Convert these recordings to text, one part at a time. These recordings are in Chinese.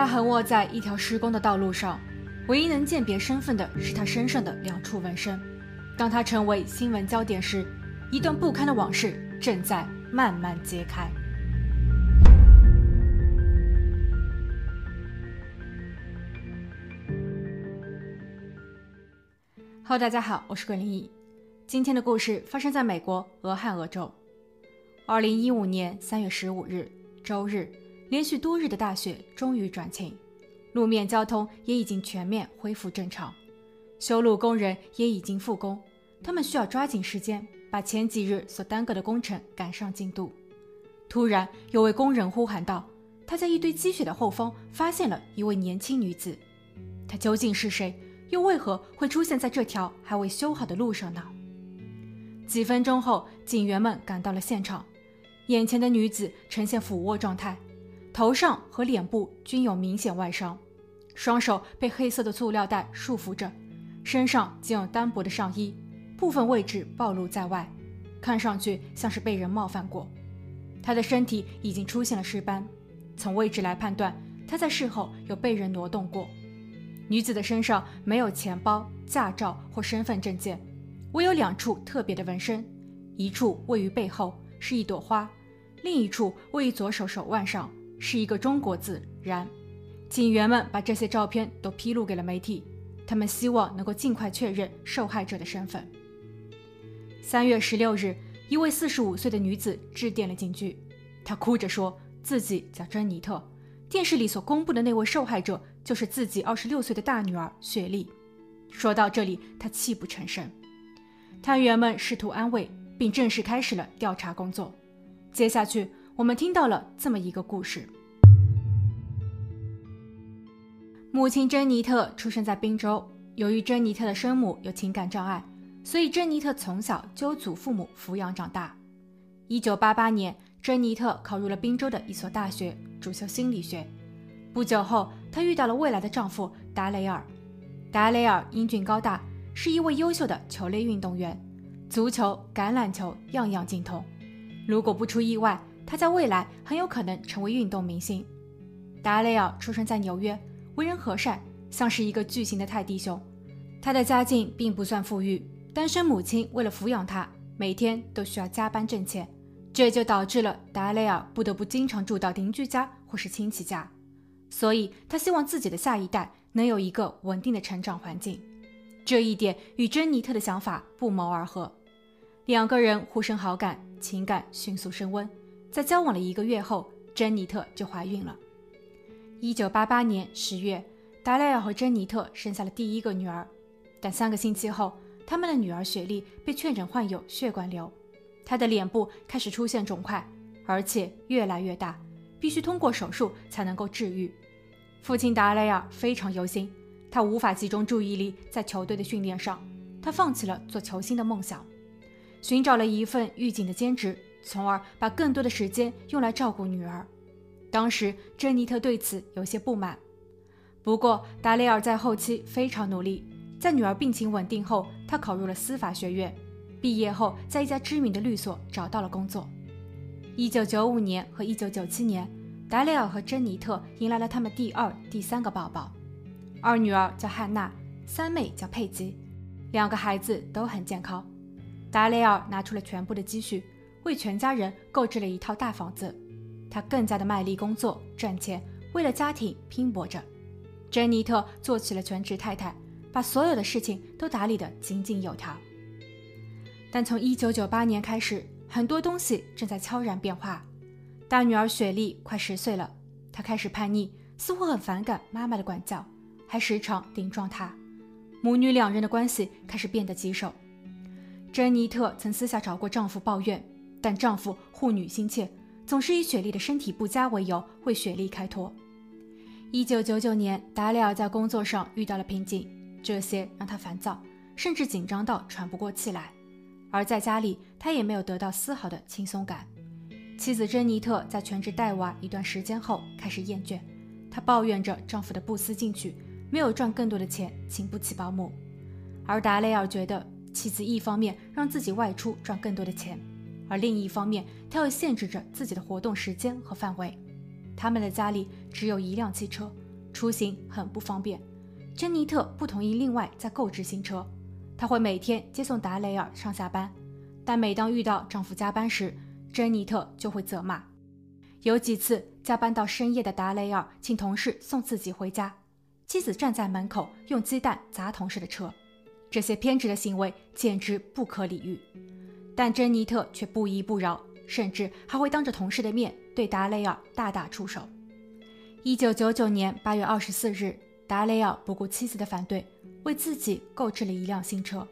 他横卧在一条施工的道路上，唯一能鉴别身份的是他身上的两处纹身。当他成为新闻焦点时，一段不堪的往事正在慢慢揭开。Hello，大家好，我是桂林怡。今天的故事发生在美国俄亥俄州。二零一五年三月十五日，周日，连续多日的大雪终于转晴，路面交通也已经全面恢复正常，修路工人也已经复工。他们需要抓紧时间，把前几日所耽搁的工程赶上进度。突然，有位工人呼喊道：“他在一堆积雪的后方发现了一位年轻女子，她究竟是谁？”又为何会出现在这条还未修好的路上呢？几分钟后，警员们赶到了现场。眼前的女子呈现俯卧状态，头上和脸部均有明显外伤，双手被黑色的塑料袋束缚着，身上仅有单薄的上衣，部分位置暴露在外，看上去像是被人冒犯过。她的身体已经出现了尸斑，从位置来判断，她在事后有被人挪动过。女子的身上没有钱包、驾照或身份证件，唯有两处特别的纹身，一处位于背后，是一朵花；另一处位于左手手腕上，是一个中国字“然”。警员们把这些照片都披露给了媒体，他们希望能够尽快确认受害者的身份。三月十六日，一位四十五岁的女子致电了警局，她哭着说自己叫珍妮特，电视里所公布的那位受害者。就是自己二十六岁的大女儿雪莉。说到这里，她泣不成声。探员们试图安慰，并正式开始了调查工作。接下去，我们听到了这么一个故事：母亲珍妮特出生在宾州。由于珍妮特的生母有情感障碍，所以珍妮特从小就由祖父母抚养长大。一九八八年，珍妮特考入了宾州的一所大学，主修心理学。不久后，她遇到了未来的丈夫达雷尔。达雷尔英俊高大，是一位优秀的球类运动员，足球、橄榄球样样精通。如果不出意外，他在未来很有可能成为运动明星。达雷尔出生在纽约，为人和善，像是一个巨型的泰迪熊。他的家境并不算富裕，单身母亲为了抚养他，每天都需要加班挣钱，这就导致了达雷尔不得不经常住到邻居家或是亲戚家。所以，他希望自己的下一代能有一个稳定的成长环境，这一点与珍妮特的想法不谋而合。两个人互生好感，情感迅速升温。在交往了一个月后，珍妮特就怀孕了。一九八八年十月，达莱尔和珍妮特生下了第一个女儿。但三个星期后，他们的女儿雪莉被确诊患有血管瘤，她的脸部开始出现肿块，而且越来越大。必须通过手术才能够治愈。父亲达雷尔非常忧心，他无法集中注意力在球队的训练上，他放弃了做球星的梦想，寻找了一份狱警的兼职，从而把更多的时间用来照顾女儿。当时，珍妮特对此有些不满。不过，达雷尔在后期非常努力，在女儿病情稳定后，他考入了司法学院，毕业后在一家知名的律所找到了工作。一九九五年和一九九七年，达雷尔和珍妮特迎来了他们第二、第三个宝宝。二女儿叫汉娜，三妹叫佩吉，两个孩子都很健康。达雷尔拿出了全部的积蓄，为全家人购置了一套大房子。他更加的卖力工作赚钱，为了家庭拼搏着。珍妮特做起了全职太太，把所有的事情都打理得井井有条。但从一九九八年开始，很多东西正在悄然变化。大女儿雪莉快十岁了，她开始叛逆，似乎很反感妈妈的管教，还时常顶撞她。母女两人的关系开始变得棘手。珍妮特曾私下找过丈夫抱怨，但丈夫护女心切，总是以雪莉的身体不佳为由为雪莉开脱。一九九九年，达里尔在工作上遇到了瓶颈，这些让他烦躁，甚至紧张到喘不过气来。而在家里，他也没有得到丝毫的轻松感。妻子珍妮特在全职带娃一段时间后开始厌倦，她抱怨着丈夫的不思进取，没有赚更多的钱，请不起保姆。而达雷尔觉得妻子一方面让自己外出赚更多的钱，而另一方面他又限制着自己的活动时间和范围。他们的家里只有一辆汽车，出行很不方便。珍妮特不同意另外再购置新车，她会每天接送达雷尔上下班，但每当遇到丈夫加班时，珍妮特就会责骂。有几次加班到深夜的达雷尔请同事送自己回家，妻子站在门口用鸡蛋砸同事的车，这些偏执的行为简直不可理喻。但珍妮特却不依不饶，甚至还会当着同事的面对达雷尔大打出手。一九九九年八月二十四日。达雷尔不顾妻子的反对，为自己购置了一辆新车。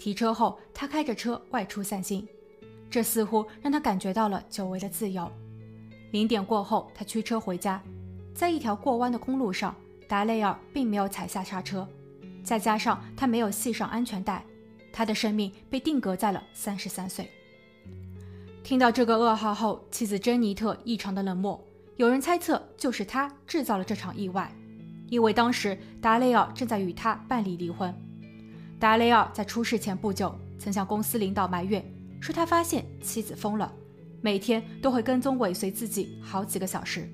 提车后，他开着车外出散心，这似乎让他感觉到了久违的自由。零点过后，他驱车回家，在一条过弯的公路上，达雷尔并没有踩下刹车，再加上他没有系上安全带，他的生命被定格在了三十三岁。听到这个噩耗后，妻子珍妮特异常的冷漠，有人猜测就是他制造了这场意外。因为当时达雷尔正在与他办理离婚。达雷尔在出事前不久曾向公司领导埋怨，说他发现妻子疯了，每天都会跟踪尾随自己好几个小时。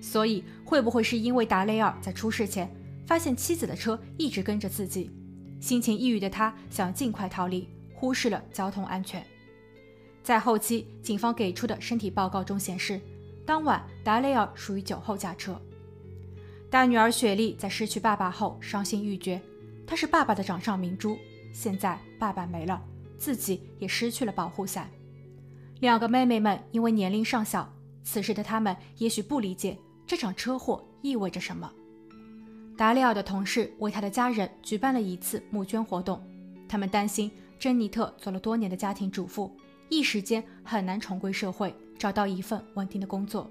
所以，会不会是因为达雷尔在出事前发现妻子的车一直跟着自己，心情抑郁的他想尽快逃离，忽视了交通安全？在后期警方给出的身体报告中显示，当晚达雷尔属于酒后驾车。大女儿雪莉在失去爸爸后伤心欲绝，她是爸爸的掌上明珠。现在爸爸没了，自己也失去了保护伞。两个妹妹们因为年龄尚小，此时的她们也许不理解这场车祸意味着什么。达里尔的同事为他的家人举办了一次募捐活动，他们担心珍妮特做了多年的家庭主妇，一时间很难重归社会，找到一份稳定的工作。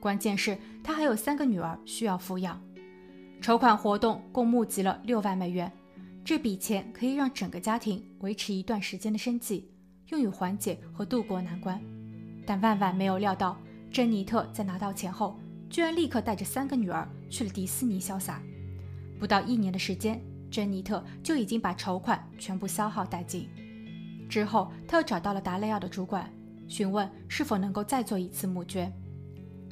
关键是，她还有三个女儿需要抚养。筹款活动共募集了六万美元，这笔钱可以让整个家庭维持一段时间的生计，用于缓解和度过难关。但万万没有料到，珍妮特在拿到钱后，居然立刻带着三个女儿去了迪士尼潇洒。不到一年的时间，珍妮特就已经把筹款全部消耗殆尽。之后，他又找到了达雷奥的主管，询问是否能够再做一次募捐。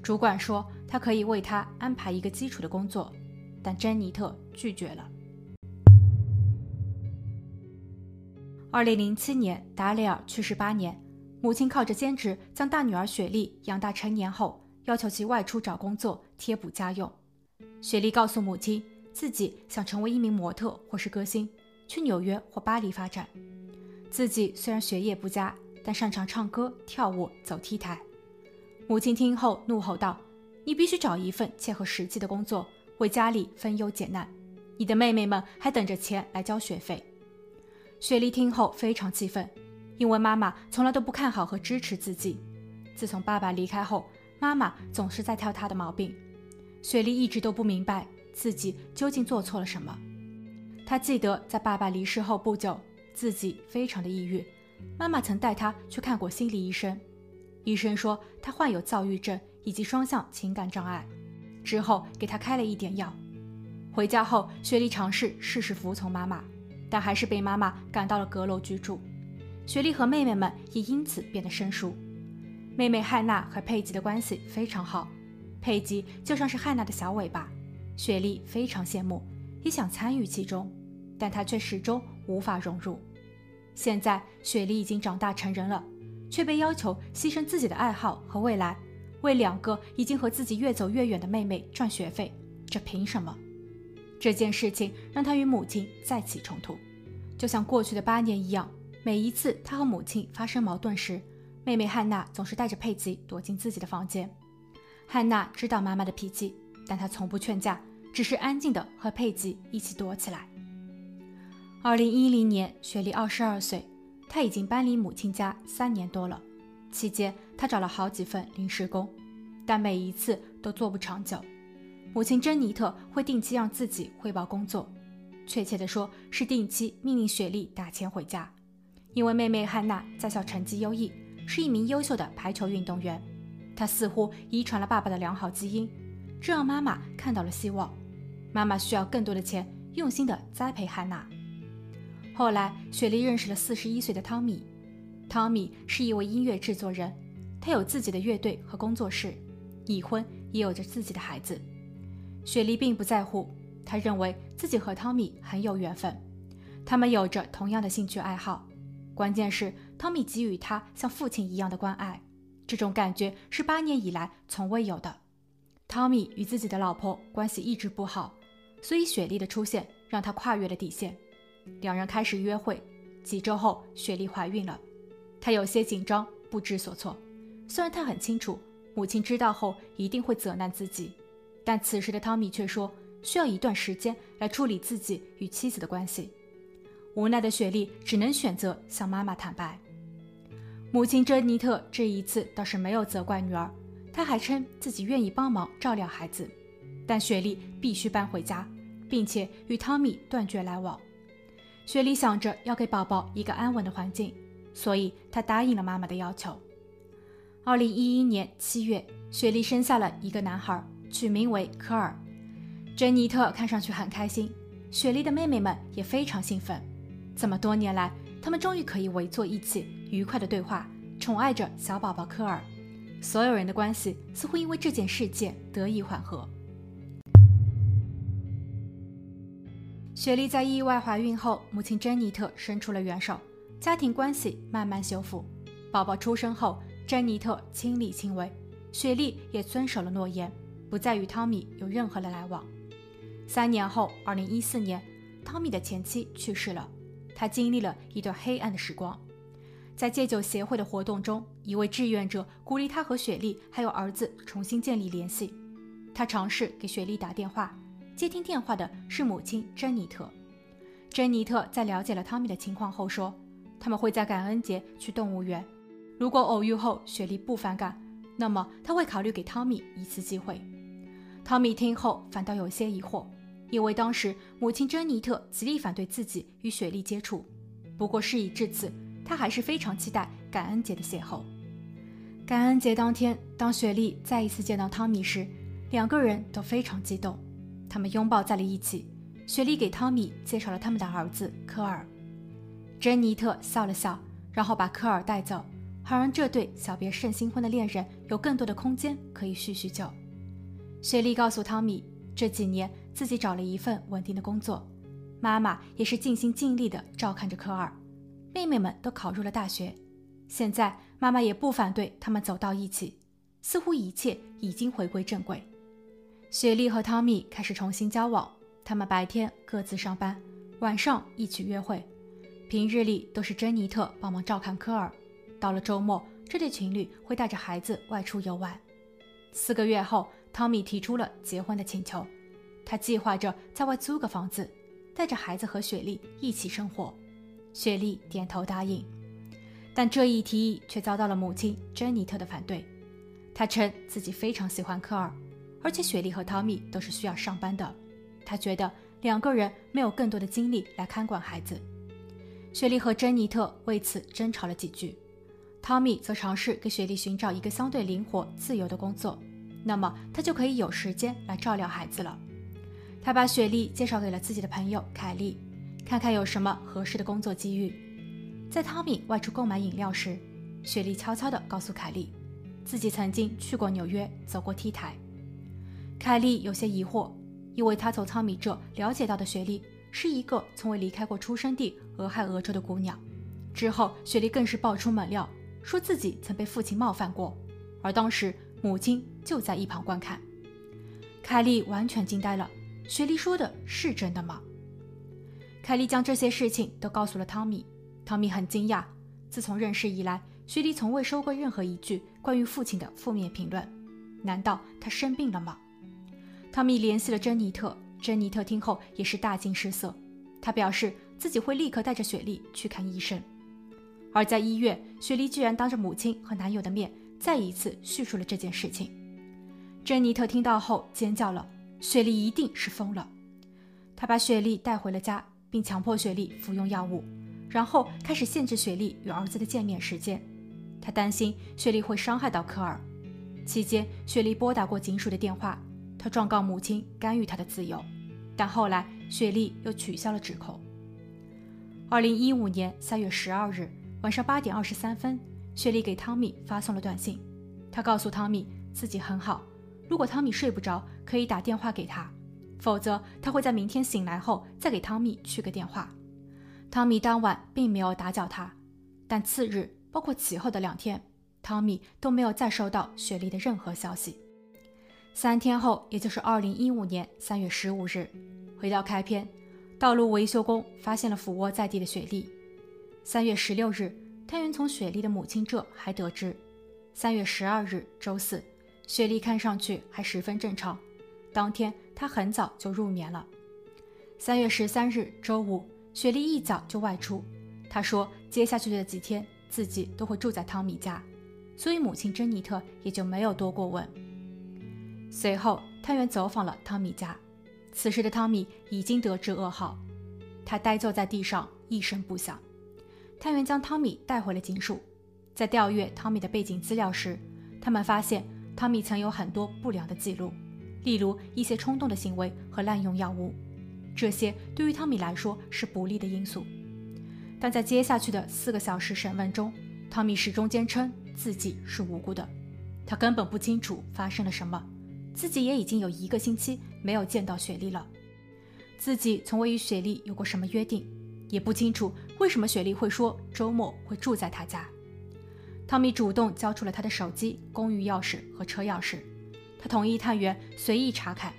主管说，他可以为他安排一个基础的工作，但珍妮特拒绝了。二零零七年，达雷尔去世八年，母亲靠着兼职将大女儿雪莉养大成年后，要求其外出找工作贴补家用。雪莉告诉母亲，自己想成为一名模特或是歌星，去纽约或巴黎发展。自己虽然学业不佳，但擅长唱歌、跳舞、走 T 台。母亲听后怒吼道：“你必须找一份切合实际的工作，为家里分忧解难。你的妹妹们还等着钱来交学费。”雪莉听后非常气愤，因为妈妈从来都不看好和支持自己。自从爸爸离开后，妈妈总是在挑她的毛病。雪莉一直都不明白自己究竟做错了什么。她记得在爸爸离世后不久，自己非常的抑郁，妈妈曾带她去看过心理医生。医生说他患有躁郁症以及双向情感障碍，之后给他开了一点药。回家后，雪莉尝试事事服从妈妈，但还是被妈妈赶到了阁楼居住。雪莉和妹妹们也因此变得生疏。妹妹汉娜和佩吉的关系非常好，佩吉就像是汉娜的小尾巴。雪莉非常羡慕，也想参与其中，但她却始终无法融入。现在，雪莉已经长大成人了。却被要求牺牲自己的爱好和未来，为两个已经和自己越走越远的妹妹赚学费，这凭什么？这件事情让她与母亲再起冲突，就像过去的八年一样。每一次她和母亲发生矛盾时，妹妹汉娜总是带着佩吉躲进自己的房间。汉娜知道妈妈的脾气，但她从不劝架，只是安静的和佩吉一起躲起来。二零一零年，雪莉二十二岁。他已经搬离母亲家三年多了，期间他找了好几份临时工，但每一次都做不长久。母亲珍妮特会定期让自己汇报工作，确切的说是定期命令雪莉打钱回家，因为妹妹汉娜在校成绩优异，是一名优秀的排球运动员，她似乎遗传了爸爸的良好基因，这让妈妈看到了希望。妈妈需要更多的钱，用心的栽培汉娜。后来，雪莉认识了四十一岁的汤米。汤米是一位音乐制作人，他有自己的乐队和工作室，已婚，也有着自己的孩子。雪莉并不在乎，她认为自己和汤米很有缘分，他们有着同样的兴趣爱好。关键是汤米给予她像父亲一样的关爱，这种感觉是八年以来从未有的。汤米与自己的老婆关系一直不好，所以雪莉的出现让他跨越了底线。两人开始约会，几周后，雪莉怀孕了，她有些紧张，不知所措。虽然他很清楚，母亲知道后一定会责难自己，但此时的汤米却说需要一段时间来处理自己与妻子的关系。无奈的雪莉只能选择向妈妈坦白。母亲珍妮特这一次倒是没有责怪女儿，他还称自己愿意帮忙照料孩子，但雪莉必须搬回家，并且与汤米断绝来往。雪莉想着要给宝宝一个安稳的环境，所以她答应了妈妈的要求。二零一一年七月，雪莉生下了一个男孩，取名为科尔。珍妮特看上去很开心，雪莉的妹妹们也非常兴奋。这么多年来，他们终于可以围坐一起，愉快的对话，宠爱着小宝宝科尔。所有人的关系似乎因为这件事件得以缓和。雪莉在意外怀孕后，母亲珍妮特伸出了援手，家庭关系慢慢修复。宝宝出生后。珍妮特亲力亲为，雪莉也遵守了诺言，不再与汤米有任何的来往。三年后，二零一四年，汤米的前妻去世了，他经历了一段黑暗的时光。在戒酒协会的活动中，一位志愿者鼓励他和雪莉还有儿子重新建立联系。他尝试给雪莉打电话，接听电话的是母亲珍妮特。珍妮特在了解了汤米的情况后说，他们会在感恩节去动物园。如果偶遇后雪莉不反感，那么他会考虑给汤米一次机会。汤米听后反倒有些疑惑，因为当时母亲珍妮特极力反对自己与雪莉接触。不过事已至此，他还是非常期待感恩节的邂逅。感恩节当天，当雪莉再一次见到汤米时，两个人都非常激动，他们拥抱在了一起。雪莉给汤米介绍了他们的儿子科尔。珍妮特笑了笑，然后把科尔带走。好让这对小别胜新婚的恋人有更多的空间可以叙叙旧。雪莉告诉汤米，这几年自己找了一份稳定的工作，妈妈也是尽心尽力地照看着科尔，妹妹们都考入了大学，现在妈妈也不反对他们走到一起，似乎一切已经回归正轨。雪莉和汤米开始重新交往，他们白天各自上班，晚上一起约会，平日里都是珍妮特帮忙照看科尔。到了周末，这对情侣会带着孩子外出游玩。四个月后，汤米提出了结婚的请求。他计划着在外租个房子，带着孩子和雪莉一起生活。雪莉点头答应，但这一提议却遭到了母亲珍妮特的反对。她称自己非常喜欢科尔，而且雪莉和汤米都是需要上班的。她觉得两个人没有更多的精力来看管孩子。雪莉和珍妮特为此争吵了几句。汤米则尝试给雪莉寻找一个相对灵活、自由的工作，那么他就可以有时间来照料孩子了。他把雪莉介绍给了自己的朋友凯莉，看看有什么合适的工作机遇。在汤米外出购买饮料时，雪莉悄悄地告诉凯莉，自己曾经去过纽约，走过 T 台。凯莉有些疑惑，因为她从汤米这了解到的雪莉是一个从未离开过出生地俄亥俄州的姑娘。之后，雪莉更是爆出猛料。说自己曾被父亲冒犯过，而当时母亲就在一旁观看。凯莉完全惊呆了，雪莉说的是真的吗？凯莉将这些事情都告诉了汤米，汤米很惊讶。自从认识以来，雪莉从未说过任何一句关于父亲的负面评论。难道他生病了吗？汤米联系了珍妮特，珍妮特听后也是大惊失色，她表示自己会立刻带着雪莉去看医生。而在医院，雪莉居然当着母亲和男友的面再一次叙述了这件事情。珍妮特听到后尖叫了：“雪莉一定是疯了！”她把雪莉带回了家，并强迫雪莉服用药物，然后开始限制雪莉与儿子的见面时间。他担心雪莉会伤害到科尔。期间，雪莉拨打过警署的电话，她状告母亲干预她的自由，但后来雪莉又取消了指控。二零一五年三月十二日。晚上八点二十三分，雪莉给汤米发送了短信。她告诉汤米自己很好，如果汤米睡不着，可以打电话给他，否则他会在明天醒来后再给汤米去个电话。汤米当晚并没有打搅他，但次日包括其后的两天，汤米都没有再收到雪莉的任何消息。三天后，也就是二零一五年三月十五日，回到开篇，道路维修工发现了俯卧在地的雪莉。三月十六日，探员从雪莉的母亲这还得知，三月十二日周四，雪莉看上去还十分正常。当天他很早就入眠了。三月十三日周五，雪莉一早就外出，她说接下去的几天自己都会住在汤米家，所以母亲珍妮特也就没有多过问。随后，探员走访了汤米家。此时的汤米已经得知噩耗，他呆坐在地上，一声不响。探员将汤米带回了警署，在调阅汤米的背景资料时，他们发现汤米曾有很多不良的记录，例如一些冲动的行为和滥用药物，这些对于汤米来说是不利的因素。但在接下去的四个小时审问中，汤米始终坚称自己是无辜的，他根本不清楚发生了什么。自己也已经有一个星期没有见到雪莉了，自己从未与雪莉有过什么约定，也不清楚为什么雪莉会说周末会住在他家。汤米主动交出了他的手机、公寓钥匙和车钥匙，他同意探员随意查看。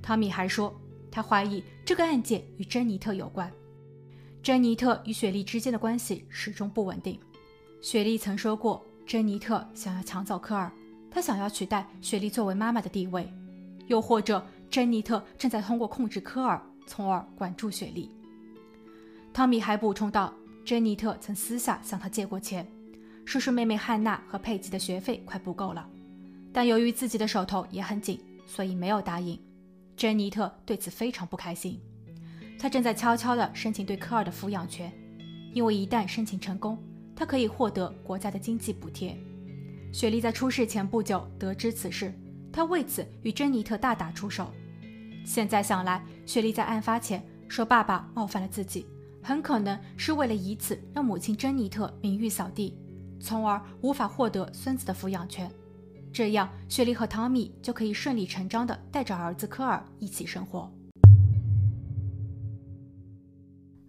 汤米还说，他怀疑这个案件与珍妮特有关。珍妮特与雪莉之间的关系始终不稳定，雪莉曾说过，珍妮特想要抢走科尔。他想要取代雪莉作为妈妈的地位，又或者珍妮特正在通过控制科尔，从而管住雪莉。汤米还补充道，珍妮特曾私下向他借过钱，说是妹妹汉娜和佩吉的学费快不够了，但由于自己的手头也很紧，所以没有答应。珍妮特对此非常不开心，她正在悄悄地申请对科尔的抚养权，因为一旦申请成功，她可以获得国家的经济补贴。雪莉在出事前不久得知此事，她为此与珍妮特大打出手。现在想来，雪莉在案发前说爸爸冒犯了自己，很可能是为了以此让母亲珍妮特名誉扫地，从而无法获得孙子的抚养权。这样，雪莉和汤米就可以顺理成章的带着儿子科尔一起生活。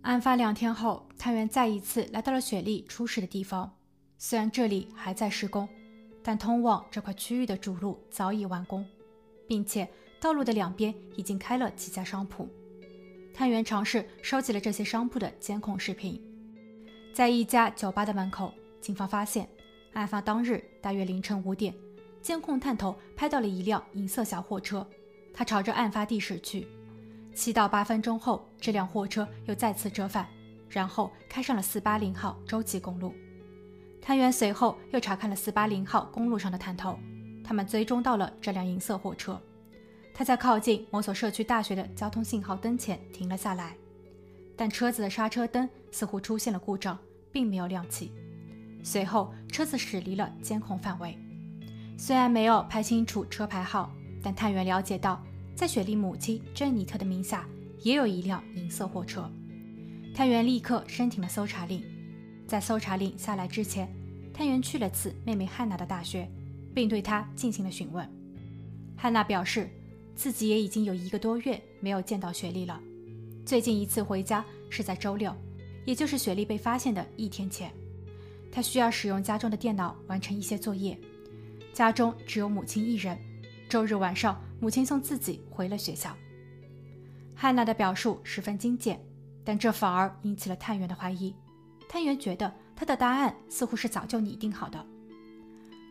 案发两天后，探员再一次来到了雪莉出事的地方，虽然这里还在施工。但通往这块区域的主路早已完工，并且道路的两边已经开了几家商铺。探员尝试收集了这些商铺的监控视频，在一家酒吧的门口，警方发现案发当日大约凌晨五点，监控探头拍到了一辆银色小货车，它朝着案发地驶去。七到八分钟后，这辆货车又再次折返，然后开上了四八零号洲际公路。探员随后又查看了四八零号公路上的探头，他们追踪到了这辆银色货车。他在靠近某所社区大学的交通信号灯前停了下来，但车子的刹车灯似乎出现了故障，并没有亮起。随后，车子驶离了监控范围。虽然没有拍清楚车牌号，但探员了解到，在雪莉母亲珍妮特的名下也有一辆银色货车。探员立刻申请了搜查令。在搜查令下来之前，探员去了次妹妹汉娜的大学，并对她进行了询问。汉娜表示，自己也已经有一个多月没有见到雪莉了。最近一次回家是在周六，也就是雪莉被发现的一天前。她需要使用家中的电脑完成一些作业。家中只有母亲一人。周日晚上，母亲送自己回了学校。汉娜的表述十分精简，但这反而引起了探员的怀疑。探员觉得他的答案似乎是早就拟定好的。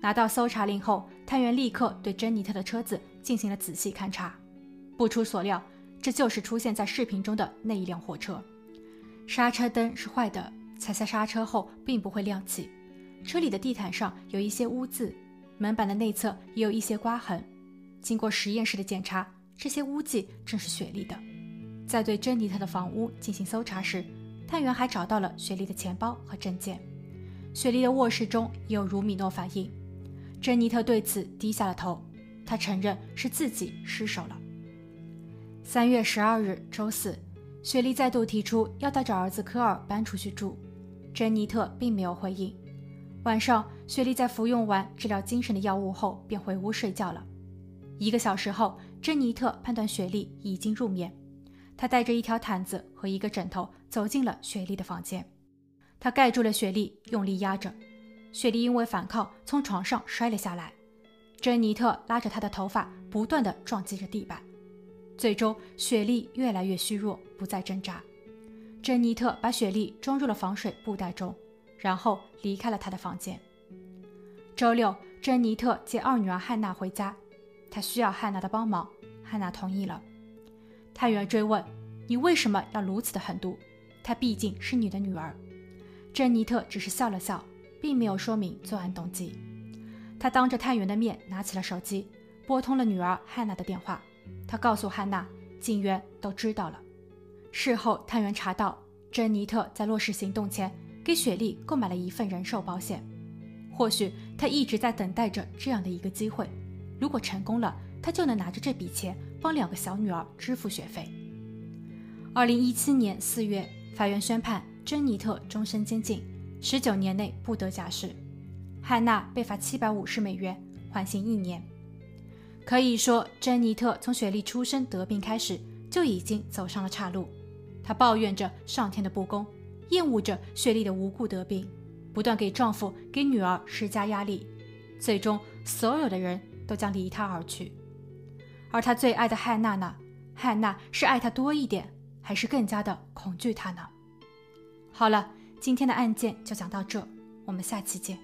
拿到搜查令后，探员立刻对珍妮特的车子进行了仔细勘查。不出所料，这就是出现在视频中的那一辆货车。刹车灯是坏的，踩下刹车后并不会亮起。车里的地毯上有一些污渍，门板的内侧也有一些刮痕。经过实验室的检查，这些污迹正是雪莉的。在对珍妮特的房屋进行搜查时，探员还找到了雪莉的钱包和证件，雪莉的卧室中也有如米诺反应。珍妮特对此低下了头，她承认是自己失手了。三月十二日周四，雪莉再度提出要带着儿子科尔搬出去住，珍妮特并没有回应。晚上，雪莉在服用完治疗精神的药物后便回屋睡觉了。一个小时后，珍妮特判断雪莉已经入眠，她带着一条毯子和一个枕头走进了雪莉的房间，她盖住了雪莉，用力压着。雪莉因为反抗，从床上摔了下来。珍妮特拉着她的头发，不断地撞击着地板。最终，雪莉越来越虚弱，不再挣扎。珍妮特把雪莉装入了防水布袋中，然后离开了她的房间。周六，珍妮特接二女儿汉娜回家，她需要汉娜的帮忙。汉娜同意了。探员追问：“你为什么要如此的狠毒？她毕竟是你的女儿。”珍妮特只是笑了笑，并没有说明作案动机。她当着探员的面拿起了手机，拨通了女儿汉娜的电话。她告诉汉娜，警员都知道了。事后，探员查到珍妮特在落实行动前给雪莉购买了一份人寿保险。或许他一直在等待着这样的一个机会，如果成功了，他就能拿着这笔钱帮两个小女儿支付学费。二零一七年四月，法院宣判珍妮特终身监禁，十九年内不得假释。汉娜被罚七百五十美元，缓刑一年。可以说，珍妮特从雪莉出生得病开始就已经走上了岔路。她抱怨着上天的不公，厌恶着雪莉的无故得病，不断给丈夫、给女儿施加压力。最终，所有的人都将离她而去。而她最爱的汉娜呢？汉娜是爱他多一点，还是更加的恐惧他呢？好了，今天的案件就讲到这，我们下期见。